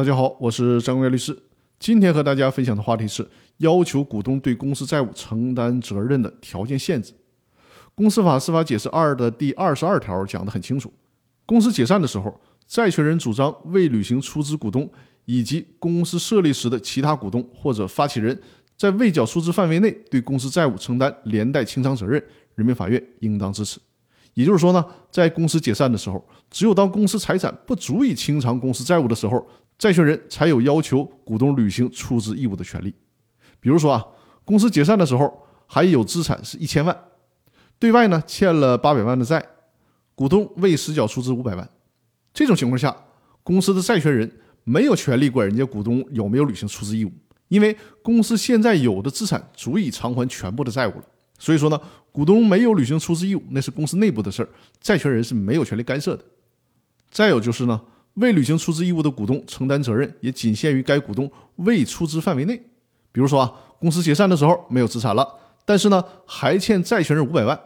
大家好，我是张国律师。今天和大家分享的话题是要求股东对公司债务承担责任的条件限制。公司法司法解释二的第二十二条讲得很清楚：公司解散的时候，债权人主张未履行出资股东以及公司设立时的其他股东或者发起人，在未缴出资范围内对公司债务承担连带清偿责任，人民法院应当支持。也就是说呢，在公司解散的时候，只有当公司财产不足以清偿公司债务的时候，债权人才有要求股东履行出资义务的权利。比如说啊，公司解散的时候还有资产是一千万，对外呢欠了八百万的债，股东未实缴出资五百万。这种情况下，公司的债权人没有权利管人家股东有没有履行出资义务，因为公司现在有的资产足以偿还全部的债务了。所以说呢，股东没有履行出资义务，那是公司内部的事儿，债权人是没有权利干涉的。再有就是呢。未履行出资义务的股东承担责任也仅限于该股东未出资范围内。比如说啊，公司解散的时候没有资产了，但是呢还欠债权人五百万，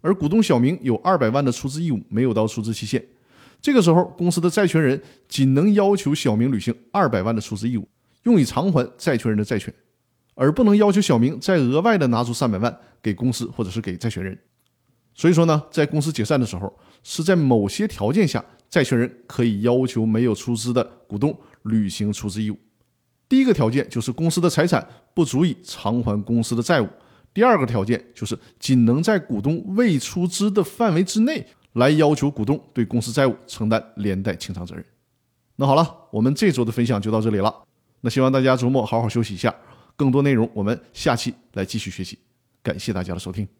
而股东小明有二百万的出资义务没有到出资期限，这个时候公司的债权人仅能要求小明履行二百万的出资义务，用以偿还债权人的债权，而不能要求小明再额外的拿出三百万给公司或者是给债权人。所以说呢，在公司解散的时候，是在某些条件下。债权人可以要求没有出资的股东履行出资义务。第一个条件就是公司的财产不足以偿还公司的债务；第二个条件就是仅能在股东未出资的范围之内来要求股东对公司债务承担连带清偿责任。那好了，我们这周的分享就到这里了。那希望大家周末好好休息一下。更多内容我们下期来继续学习。感谢大家的收听。